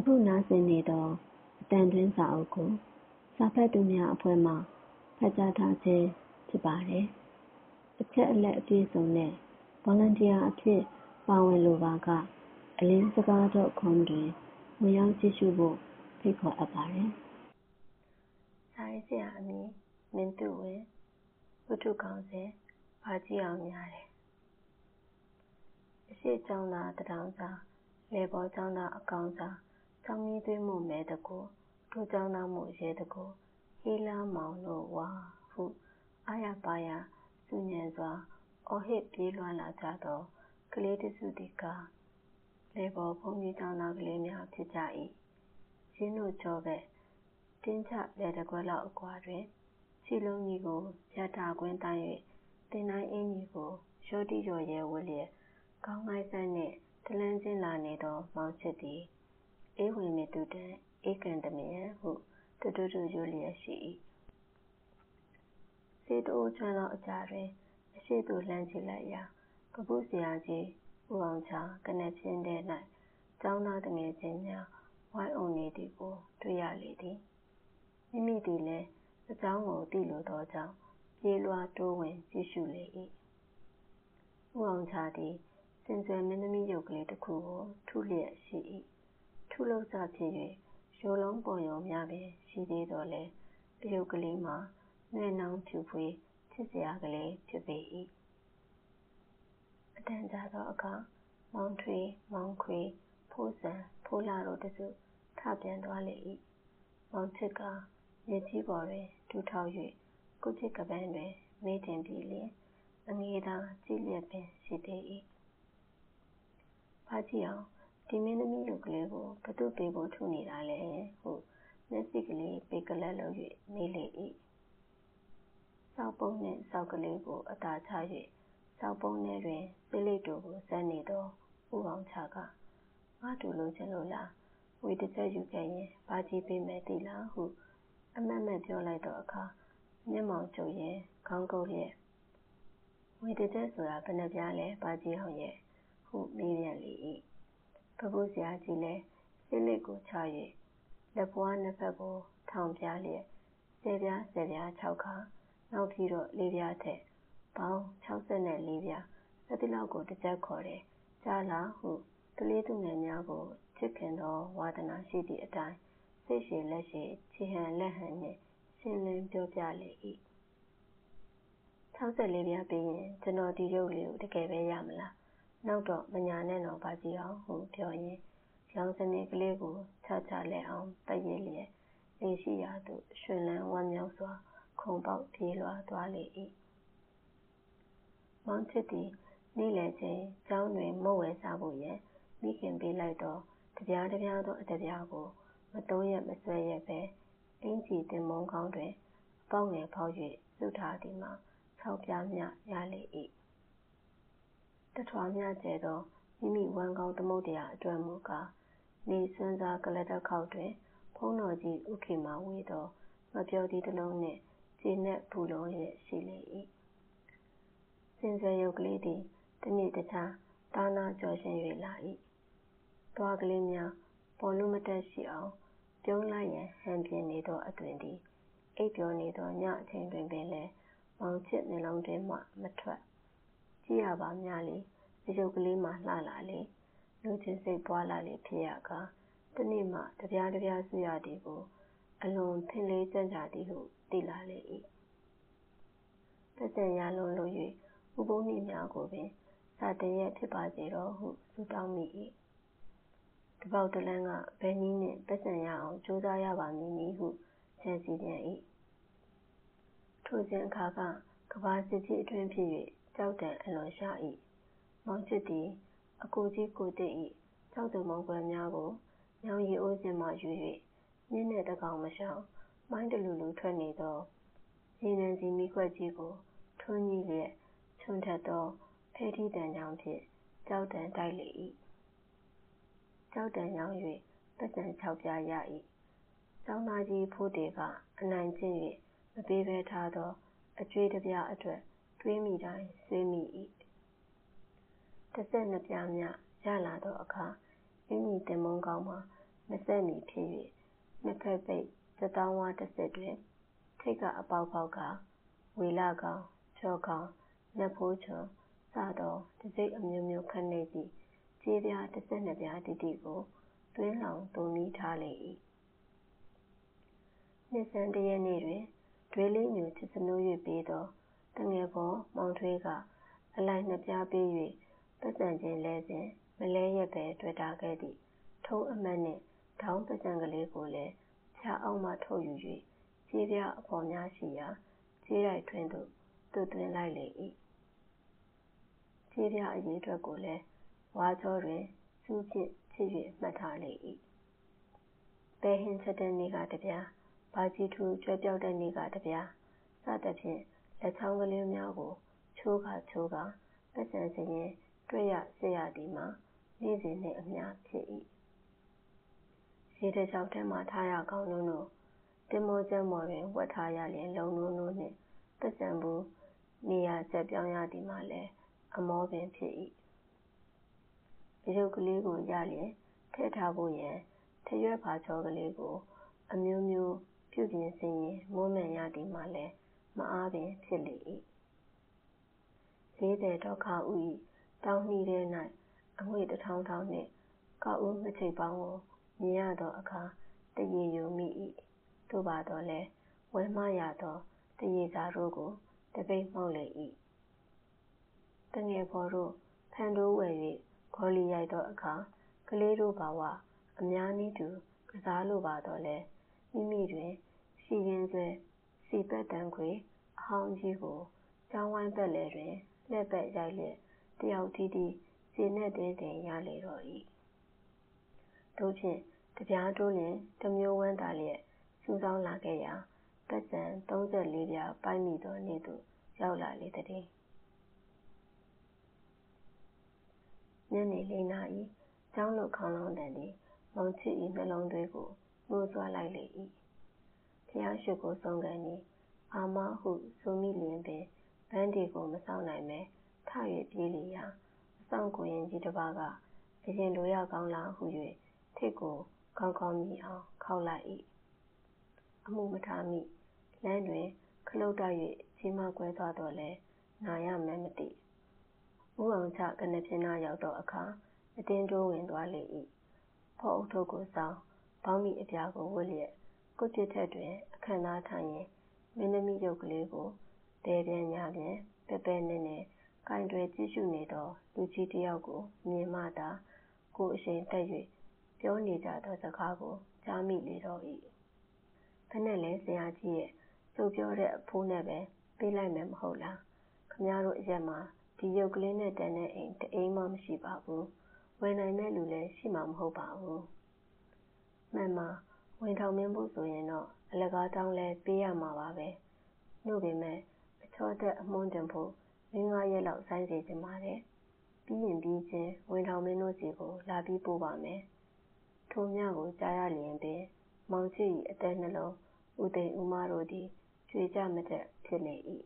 အခုနားဆင်နေသောအသံသွင်းစာအုပ်ကိုစာဖတ်သူများအဖွဲ့မှဖတ်ကြားထားခြင်းဖြစ်ပါတယ်။အချက်အလက်အပြည့်အစုံနဲ့ Volunteer အဖြစ်ပါဝင်လိုပါကအလင်းစကား .com တွင်ဝင်ရောက်ကြည့်ရှုဖို့ဖိတ်ခေါ်အပ်ပါတယ်။စာရေးဆရာအမည်မင်းသူဝင်းဝတ္ထုခေါင်းစဉ်ဘာကြည့်အောင်များတယ်။အရှိကျောင်းသားတထောင်စာလေပေါ်ကျောင်းသားအကောင်စာ ကျောင်းမီးသွေးမှုမဲတကူထိုကျောင်းသားမှုရဲတကူဟီလာမောင်တို့ဝါဟုအာရပါရစူညံစွာအော်ဟစ်ပြေးလွှားလာကြသောကလေးတစုသည်ကားလေပေါ်ဘုန်းကြီးကျောင်းသားကလေးများဖြစ်ကြ၏ရင်းတို့ကျောဘက်တင်းချလက်တကွက်လောက်အကွာတွင်ခြေလုံးကြီးကိုရထားကွင်းတိုင်း၍တင်တိုင်းအင်းကြီးကိုရောတိရော်ရဲဝတ်လျက်ခေါင်းငိုင်းဆန်းနှင့်တလန်းချင်းလာနေသောမောင်ချစ်သည် အေးဝေမေတုတံဧကံတမယံဟုတွတွတွရွလျက်ရှိ၏စေတအိုးချမ်းသောအကြာတွင်အရှိသို့လှမ်းကြည့်လိုက်ရာပပုဆရာကြီးဦးအောင်ချာကနက်ချင်းထဲ၌ကျောင်းသားတငယ်ချင်းများဝိုင်းအုံနေသည်ကိုတွေ့ရလေသည်မိမိသည်လည်းအကြောင်းကိုသိလိုသောကြောင့်ပြေးလွှားတိုးဝင်ကြည့်ရှုလေ၏ဦးအောင်ချာသည်စင်ကြယ်မင်းသမီးရုပ်ကလေးတစ်ခုကိုထုလျက်ရှိ၏ ထုလုပ်စဖြစ်၍ရိုးလုံးပေါ်ယုံများပင် ရှိသေးတော်လဲအယုတ်ကလေးမှာနှဲ့နှောင်းဖြူဖွေး ချစ်စရာကလေး ဖြစ်ပေ၏အတန်ကြာသောအခါ မောင်ထွေး မောင်ခွေ ဖိုးစံ ဖိုးလာတို့တစု ထပြန်သွားလေ၏မောင်ချစ်ကမြေကြီးပေါ်တွင်ဒူးထောက်၍ကိုချစ်ကပန်းတွင် မေးတင်ပြီးလျင် အငေးသား ကြည့်လျက်ပင် ရှိသေး၏။ဘာကြည့်အောင် ဒီမင်းသမီးရုပ်ကလေးကိုဘသူပေးဖို့ထုနေတာလဲဟုမျက်စိကလေးပေကလတ်လုပ်၍မေးလေ၏။စောက်ပုံနှင့်စောက်ကလေးကိုအသာချ၍စောက်ပုံထဲတွင်ဆေးလိပ်တို့ကိုဇက်နေသောဦးအောင်ချကငါတူလိုချင်လို့လားဝေတစ်ချက်ယူခဲ့ရင်ဘာကြည့်ပေးမယ်သိလားဟု အမတ်မတ်ပြောလိုက်သောအခါမျက်မှောင်ကျုပ်ရင်ခေါင်းကုပ်လျက်ဝေတစ်ချက်ဆိုတာဘယ်နှပြားလဲဘာကြည့်အောင်ရဲ့ဟုမေးပြန်လေ၏ ပပုဆရာကြီးလည်းဆေးလိပ်ကိုချ၍လက်ပွားနှစ်ဖက်ကို ထောင်ပြလျက်ဆယ်ပြားဆယ်ပြား6ခါနောက်ပြီးတော့လေးပြားထက်ပေါင်း64ပြားစတိလောက်ကိုတစ်ချက်ခေါ်တယ်ကြားလားဟုကလေးသူငယ်များကိုချစ်ခင်သောဝါဒနာရှိသည့်အတိုင်းစိတ်ရှည်လက်ရှည်ခြေဟန်လက်ဟန်နှင့်ရှင်းလင်းပြောပြလေ၏64ပြားပြီးရင်ကျွန်တော်ဒီရုပ်လေးကိုတကယ်ပဲရမလား နောက်တော့မညာနဲ့တော့ပါကြည့်အောင်ဟုပြောရင်းရောင်စနေကလေးကိုချချလဲအောင်ပတ်ရလျက်လေရှိရာသို့ရွှင်လန်းဝမ်းမြောက်စွာ ခုံပေါက်ပြေးလွှားသွားလေ၏မောင်ချစ်သည်နေ့လည်ချင်းကျောင်းတွင်မုတ်ဝဲစားဖို့ရန်မိခင်ပေးလိုက်သောတပြားတပြားသောအတပြားကိုမသုံးရက်မဆွဲရက်ပဲအင်ကြီးတင်မုံကောင်းတွင်အပေါက်ငယ်ဖောက်၍စုထားသည်မှာ၆ပြားမြရလေ၏ တထွားမြကျဲသော မိမိဝမ်းကောင်းသမုဒ္ဒရာအတွက်မူကား နေစွန်းစားကလတခေါက်တွင်ဖုံးတော်ကြီးဥခေမာဝေသောမပြောသည့်တစ်လုံးနှင့်ခြေနှက်ဖူလုံးလျက်ရှိလေ၏စင်စွယ်ရုပ်ကလေးသည်တနေ့တခြားတာနာကြော်ရှင်၍လာ၏သွားကလေးများ ပေါ်လူမတက်ရှိအောင် ပြုံးလိုက်ရန် ဟန်ပြင်းနေသောအသွင်သည် အိပ်ပျော်နေသော ညအချိန်တွင်ပင်လည်း မောင်ချစ်နှလုံးတွင်မှ မထွက် ကြည့်ရပါများလေအယုတ်ကလေးမှလှလာလေလူချင်းစိတ်ပွားလာလေဖြစ်ရကားတနေ့မှတပြားတပြားစုရသည်ကို အလွန်ထင်လေးကြံ့ကြာသည်ဟုသိလာလေ၏ပတ်စံရလွန်လို့၍ဥပုံနှင့်များကိုပင်စာတင်ရဖြစ်ပါစေတော့ဟုဆုတောင်းမိ၏တပေါက်တလန်းကဘယ်နည်းနှင့်ပတ်စံရအောင်ကြိုးစားရပါမည်နည်းဟုကြံစီပြန်၏ထိုစဉ်အခါကကဘာစစ်ကြီးအတွင်းဖြစ်၍ ကြောက်တံအလွန်ရှာ၏မောင်ချစ်သည်အကိုကြီးကိုတစ်၏ကြောက်သူမုံကွယ်များကိုညောင်ရီအိုးစင်မှယူ၍မြင်းနဲ့တကောင်မရှောင်မိုင်းတလူလူထွက်နေသောရေနံစီမိခွက်ကြီးကိုထွန်းကြီးလျက်ချွန်ထက်သောဖဲထီးတန်ကြောင်ဖြင့်ကြောက်တံတိုက်လေ၏ကြောက်တံရောင်း၍ပတ်စံ၆ပြားရ၏ကျောင်းသားကြီးဖိုးတေကအနိုင်ကျင့်၍မပေးဘဲထားသောအကျွေးတပြားအတွက် တွေးမိတိုင်းဆွေးမိ၏တစ်ဆက်နှစ်ပြားမြရလာသောအခါအင်းကြီးတင်မုံကောင်းမှာမဆက်မီဖြစ်၍နှစ်ဖက်ပိတ်စက်သောင်းဝါးတစ်ဆက်တွင်ထိပ်ကအပေါက်ပေါက်ကဝေလခေါင်း၊ချော့ခေါင်း၊နတ်ဖိုးချွန်စသောတံဆိပ်အမျိုးမျိုးခပ်နှိပ်သည့်ကြေးပြားတစ်ဆယ်နှစ်ပြားတိတိကိုသွင်းလှောင်သိုမီးထားလေ၏။နှစ်ဆန်းတစ်ရက်နေ့တွင်ဒွေးလေးညိုချစ်စနိုး၍ပေးသော သူငယ်ဖော်မောင်ထွေးက အလိုက်နှစ်ပြားပေး၍ပိုက်ဆံချင်းလဲစဉ် မလဲရက်ပဲတွေ့တာခဲ့သည့် ထုံးအမှတ်နှင့် ဒေါင်းပိုက်ဆံကလေးကိုလည်း ဖျားအောက်မှထုတ်ယူ၍ကြေးပြားအဖော်များရှိရာ ကြေးတိုက်ထွင်းသို့ သွတ်သွင်းလိုက်လေ၏။ကြေးပြားအရေအတွက်ကိုလည်း ဝါးကြောတွင်ဆူးဖြင့်ခြစ်၍မှတ်ထားလေ၏။ပဲဟင်းချက်တဲ့နေ့က တစ်ပြား၊ဘာကျီထူကျွဲပျောက်တဲ့နေ့က တစ်ပြား စသဖြင့် လက်ချောင်းကလေးများကို ချိုးကာချိုးကာ ပိုက်ဆံစာရင်းတွက်ရစစ်ရသည်မှာ နေ့စဉ်နှင့်အမျှဖြစ်၏။ရေတစ်ချောက်ထဲမှာ ထားရကောင်းလွန်းလို့သင်္ဘောကြမ်းပေါ်တွင် ဝှက်ထားရလျှင် လုံနိုးနိုးနှင့် ပိုက်ဆံဘူးနေရာချပြောင်းရသည်မှာလည်း အမောပင်ဖြစ်၏။အရုပ်ကလေးကိုရလျှင် ထည့်ထားဖို့ရန် ထရွက်ဖာချောကလေးကို အမျိုးမျိုးပြုပြင်ဆင်ရင်းမွမ်းမံရသည်မှာလည်း မအားပင်ဖြစ်လေ၏။ဈေးသည်ဒေါက်ခါဦး၏တောင်းနှီးထဲ၌အငွေ့တစ်ထောင်းထောင်းနှင့်ကောက်ဦးမချိတ်ပေါင်းကိုမြင်ရသောအခါတစ်ရေယိုမိ၏။သို့ပါသော်လည်းဝယ်မရသောသားရေစာတို့ကိုတစ်ပိတ်မှောက်လေ၏။သူငယ်ဖော်တို့ဖန်တိုးဝယ်၍ဂေါ်လီရိုက်သောအခါကလေးတို့ဘာဝအများနည်းတူကစားလိုပါသော်လည်းမိမိတွင်ရှိရင်းစွဲ ဆီပက်သံခွေ အဟောင်းကြီးကို ကျောင်းဝိုင်းပတ်လည်တွင် လှည့်ပတ်ရိုက်လျက်တစ်ယောက်တည်းတည်း ကျေနပ်တင်းတင်း ရလေတော့၏။သို့ဖြင့်တစ်ပြားတိုးလျှင် တစ်မျိုးဝမ်းသာလျက် စုဆောင်းလာခဲ့ရာပိုက်ဆံသုံးဆယ်လေးပြား ပိုက်မိသောနေ့သို့ ရောက်လာလေသတည်း။ညနေလေးနာရီ ကျောင်းလုပ်ခေါင်းလောင်းသံသည် မောင်ချစ်၏နှလုံးသွေးကို နှိုးဆွလိုက်လေ၏။ ဘုရားရှိခိုးဆုံးခါနီးအာမဟုဆိုမိလျှင်ပင်ပန်းတည်ကိုမစောင့်နိုင်ဘဲထ၍ပြေးလေရာအစောင့်ကိုရင်ကြီးတစ်ပါးကအရင်လိုရကောင်းလားဟု၍ထိပ်ကိုကောင်းကောင်းမြည်အောင်ခေါက်လိုက်၏။အမှုမထားမိလမ်းတွင်ခလုတ်တိုက်၍ချီးမကွဲသွားသော်လည်းနာရမှန်းမသိ။ဦးအောင်ချကနဖျင်နားရောက်သောအခါအတင်းတိုးဝင်သွားလေ၏။ဖော့ဦးထုပ်ကိုစောင်း၊ဘောင်းဘီအပြာကိုဝတ်လျက် ကွပ်ပစ်ထက်တွင်အခန်းနားထိုင်ရင်းမင်းသမီးရုပ်ကလေးကိုတယ်ပြန်ညပြန်ပဲ့ပဲ့နက်နက်ကိုင်တွယ်ကြည့်ရှုနေသောလူကြီးတစ်ယောက်ကိုမြင်မှသာကိုယ်အရှိန်တက်၍ပြောနေကြသောစကားကိုကြားမိလေတော့၏။ဘယ်နဲ့လဲဆရာကြီးရဲ့ကျုပ်ပြောတဲ့အဖိုးနဲ့ပဲပေးလိုက်မယ်မဟုတ်လား။ခင်ဗျားတို့အရပ်မှာဒီရုပ်ကလေးနဲ့တန်တဲ့အိမ်တစ်အိမ်မှမရှိပါဘူး။ဝယ်နိုင်မယ့်လူလည်းရှိမှာမဟုတ်ပါဘူး။မှန်ပါ ဝန်ထောင်မင်းဖို့ဆိုရင်တော့ အလကားတောင်းလည်းပေးရမှာပါပဲ။နို့ပေမဲ့ အချောတက်အမွှန်းတင်ဖို့လေးငါးရက်လောက် ဆိုင်းစေချင်ပါတယ်။ပြီးရင်ပြီးချင်း ဝန်ထောင်မင်းတို့ဆီကို လာပြီးပို့ပါမယ်။ထိုမျှကို ကြားရလျှင်ပင် မောင်ချစ်၏အသည်းနှလုံး ဦးသိန်းဦးမတို့သည် ကြွေကျမတတ်ဖြစ်လေ၏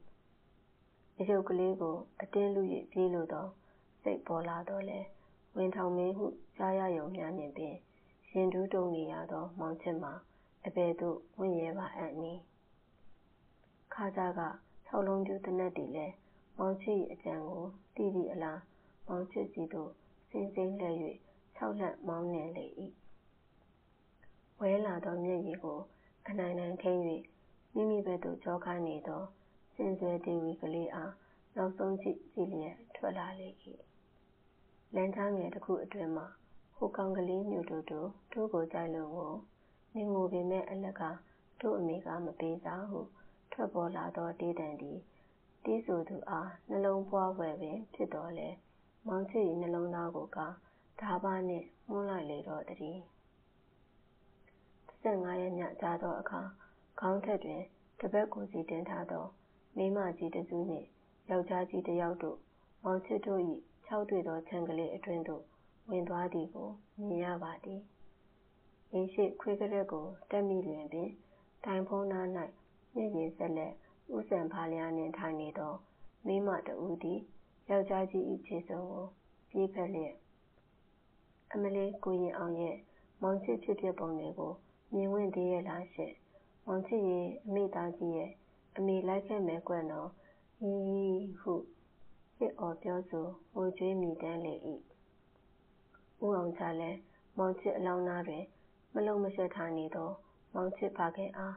။အရုပ်ကလေးကို အတင်းလု၍ပြေးလိုသော စိတ်ပေါ်လာသော်လည်း ဝန်ထောင်မင်းဟု ကြားရရုံမျှနှင့်ပင် ရင်ထူးတုန်နေရသော မောင်ချစ်မှာ အဘယ်သို့ ဝင့်ရဲပါအံ့နည်း။ခါးစကခြောက်လုံးပြူသေနတ်သည်လည်း မောင်ချစ်၏အကြံကို သိသည့်အလား မောင်ချစ်ဆီသို့ စိမ်းစိမ်းလှည့်၍ခြောက်လှန့်မောင်းနှင်လေ၏။ဝဲလာသောမျက်ရည်ကို အနိုင်နိုင်ထိန်း၍မိမိဘက်သို့ ကျောခိုင်းနေသော ဆင်စွယ်ဒေဝီကလေးအား နောက်ဆုံးကြည့် ကြည့်လျက် ထွက်လာလေ၏။လမ်းကြားငယ်တစ်ခုအတွင်းမှာ ဟိုကောင်ကလေးညိုတိုတိုတို့ကိုကြိုက်လို့ကိုနင်ငိုပေမဲ့အလကားတို့အမေကမပေးစားဟုထွက်ပေါ်လာသောတေးသံသည်တီးဆိုသူအားနှလုံးဖွားဖွယ်ပင်ဖြစ်သော်လည်းမောင်ချစ်၏နှလုံးသားကိုကာဒါးပါးနှင့်မွှန်းလိုက်လေတော့သတည်း။တစ်ဆယ့်ငါးရက်ညကျသောအခါခေါင်းထက်တွင်တစ်ဘက်ကိုယ်စီတင်ထားသောမိန်းမကြီးတစ်စုနှင့်ယောက်ျားကြီးတစ်ယောက်တို့မောင်ချစ်တို့၏ခြောက်သွေ့သောခြံကလေးအတွင်းသို့ ဝင်သွားသည်ကို မြင်ရပါသည်။အိမ်ရှေ့ခွေးကတက်ကိုတက်မိလျှင်ပင်တိုင်ဖုန်းနား၌မျက်ရည်စက်လက်ဦးဆံဖားလျားနှင့်ထိုင်နေသောမိန်းမတစ်ဦးသည်ယောက်ျားကြီး၏ခြေစွမ်းကိုပြေးဘက်လျက်“အမလေးကိုရင်အောင်ရဲ့မမောင်ချစ်ဖြစ်ဖြစ်ပုံတွေကိုမြင်ခွင့်သေးရဲ့လားရှင့်။မောင်ချစ်ရေအမေ့သားကြီးရဲ့အမေလိုက်ခဲ့မယ်ကွနော်။ဟီးဟီးဟုဟစ်အော်ပြောဆိုငိုကြွေးမြည်တမ်းလေ၏။ ဦးအောင်ချလည်းမောင်ချစ်အလောင်းနားတွင် မလှုပ်မရှက်ထားနေသော မောင်ချစ်ဖခင်အား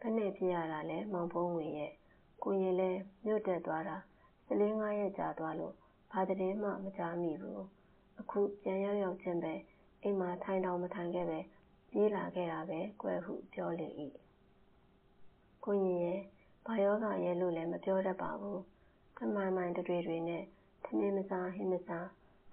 ဘယ်နဲ့ဖြစ်ရတာလဲမောင်ဖုံးငွေရဲ့။ကိုရင်လည်းမြို့တက်သွားတာ၁၄-၅ရက်ကြာသွားလို့ဘာသတင်းမှမကြားမိဘူး။အခုပြန်ရောက်ရောက်ချင်းပဲအိမ်မှာထိုင်တောင်မထိုင်ခဲ့ဘဲပြေးလာခဲ့တာပဲကွယ်ဟုပြောလေ၏။ကိုရင်ရယ်ဘာရောဂါရယ်လို့လည်းမပြောတတ်ပါဘူး။တမိုင်မိုင်တွေတွေနဲ့ထမင်းမစားဟင်းမစား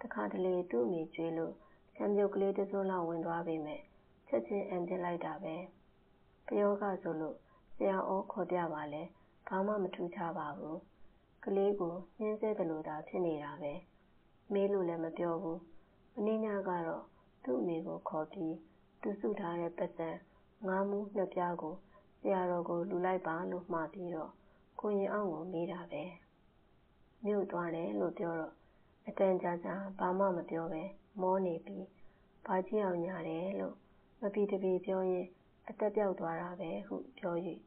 တခါတလေ သူ့အမေကြွေးလို့ ခြံပြုတ်ကလေးတစွန်းလောက်ဝင်သွားပေမဲ့ချက်ချင်းအံပစ်လိုက်တာပဲ။ပယောဂဆိုလို့ ဆရာဩခေါ်ပြပါလဲ ဘာမှမထူးခြားပါဘူး။ကလေးကို ညှဉ်းဆဲသလိုသာ ဖြစ်နေတာပဲ။မေးလို့လည်းမပြောဘူး။မနေ့ညကတော့ သူ့အမေကိုခေါ်ပြီး သူစုထားတဲ့ ပိုက်ဆံ ငါးမူးနှစ်ပြားကို ဆရာတော်ကို လှူလိုက်ပါလို့မှာပြီးတော့ ကိုရင်အောင်ကို မေးတာပဲ။မြို့သွားတယ်လို့ပြောတော့ အတန်ကြာကြာဘာမှမပြောဘဲမောနေပြီးဘာကြီးအောင်ညာတယ်လို့မပီတပီပြောရင်းအသက်ပျောက်သွားတာပဲဟုပြော၍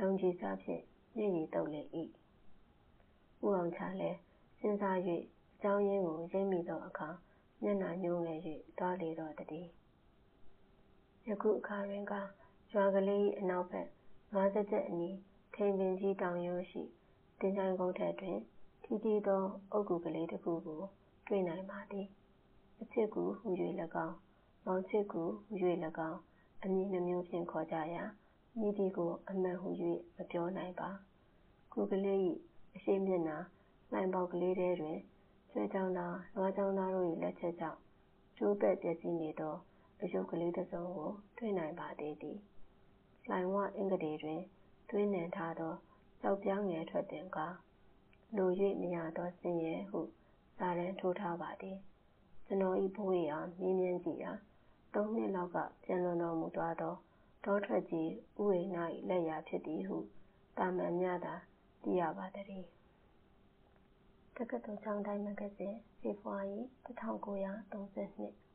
လုံခြည်စားဖြင့်မျက်ရည်တုပ်လေ၏။ဦးအောင်ချလည်းစဉ်းစား၍အကြောင်းရင်းကိုရိပ်မိသောအခါမျက်နှာညှိုးငယ်၍သွားလေတော့သတည်း။ယခုအခါတွင်ကားရွာကလေး၏အနောက်ဘက်ငါးစားကျက်အနီးထိန်ပင်ကြီးတောင်ရိုးရှိသင်္ချိုင်းကုန်းထက်တွင် ထီးထီးသော အုတ်ဂူကလေးတစ်ခုကို တွေ့နိုင်ပါသည်။အချစ်ဂူဟူ၍၎င်း၊မောင်ချစ်ဂူဟူ၍၎င်း အမည်နှစ်မျိုးဖြင့် ခေါ်ကြရာ မည်သည်ကို အမှန်ဟူ၍မပြောနိုင်ပါ။ဂူကလေး၏အရှေ့မျက်နှာလှိုင်ပေါက်ကလေးထဲတွင် ကျွဲကျောင်းသား၊နွားကျောင်းသားတို့၏လက်ချက်ကြောင့် ကျိုးပဲ့ပျက်စီးနေသော အရုပ်ကလေးတစ်စုံကို တွေ့နိုင်ပါသေးသည်။လှိုင်ဝအင်္ဂတေတွင် သွင်းနှံထားသော ကျောက်ပြောင်းငယ်ထွက်တင်ကား၊ လို၍မရသောဆင်းရဲဟု စာတမ်းထိုးထားပါသည်။ကျွန်တော်၏ဘိုးဘေးအားမေးမြန်းကြည့်ရာသုံးနှစ်လောက်ကပျံလွန်တော်မူသွားသောတောထွက်ကြီးဦးဝေဏ၏လက်ရာဖြစ်သည်ဟုသာမန်မျှသာသိရပါသတည်း။တက္ကသိုလ်ကျောင်းတိုင်းမဂ္ဂဇင်းဖေဖော်ဝါရီ၁၉၃၂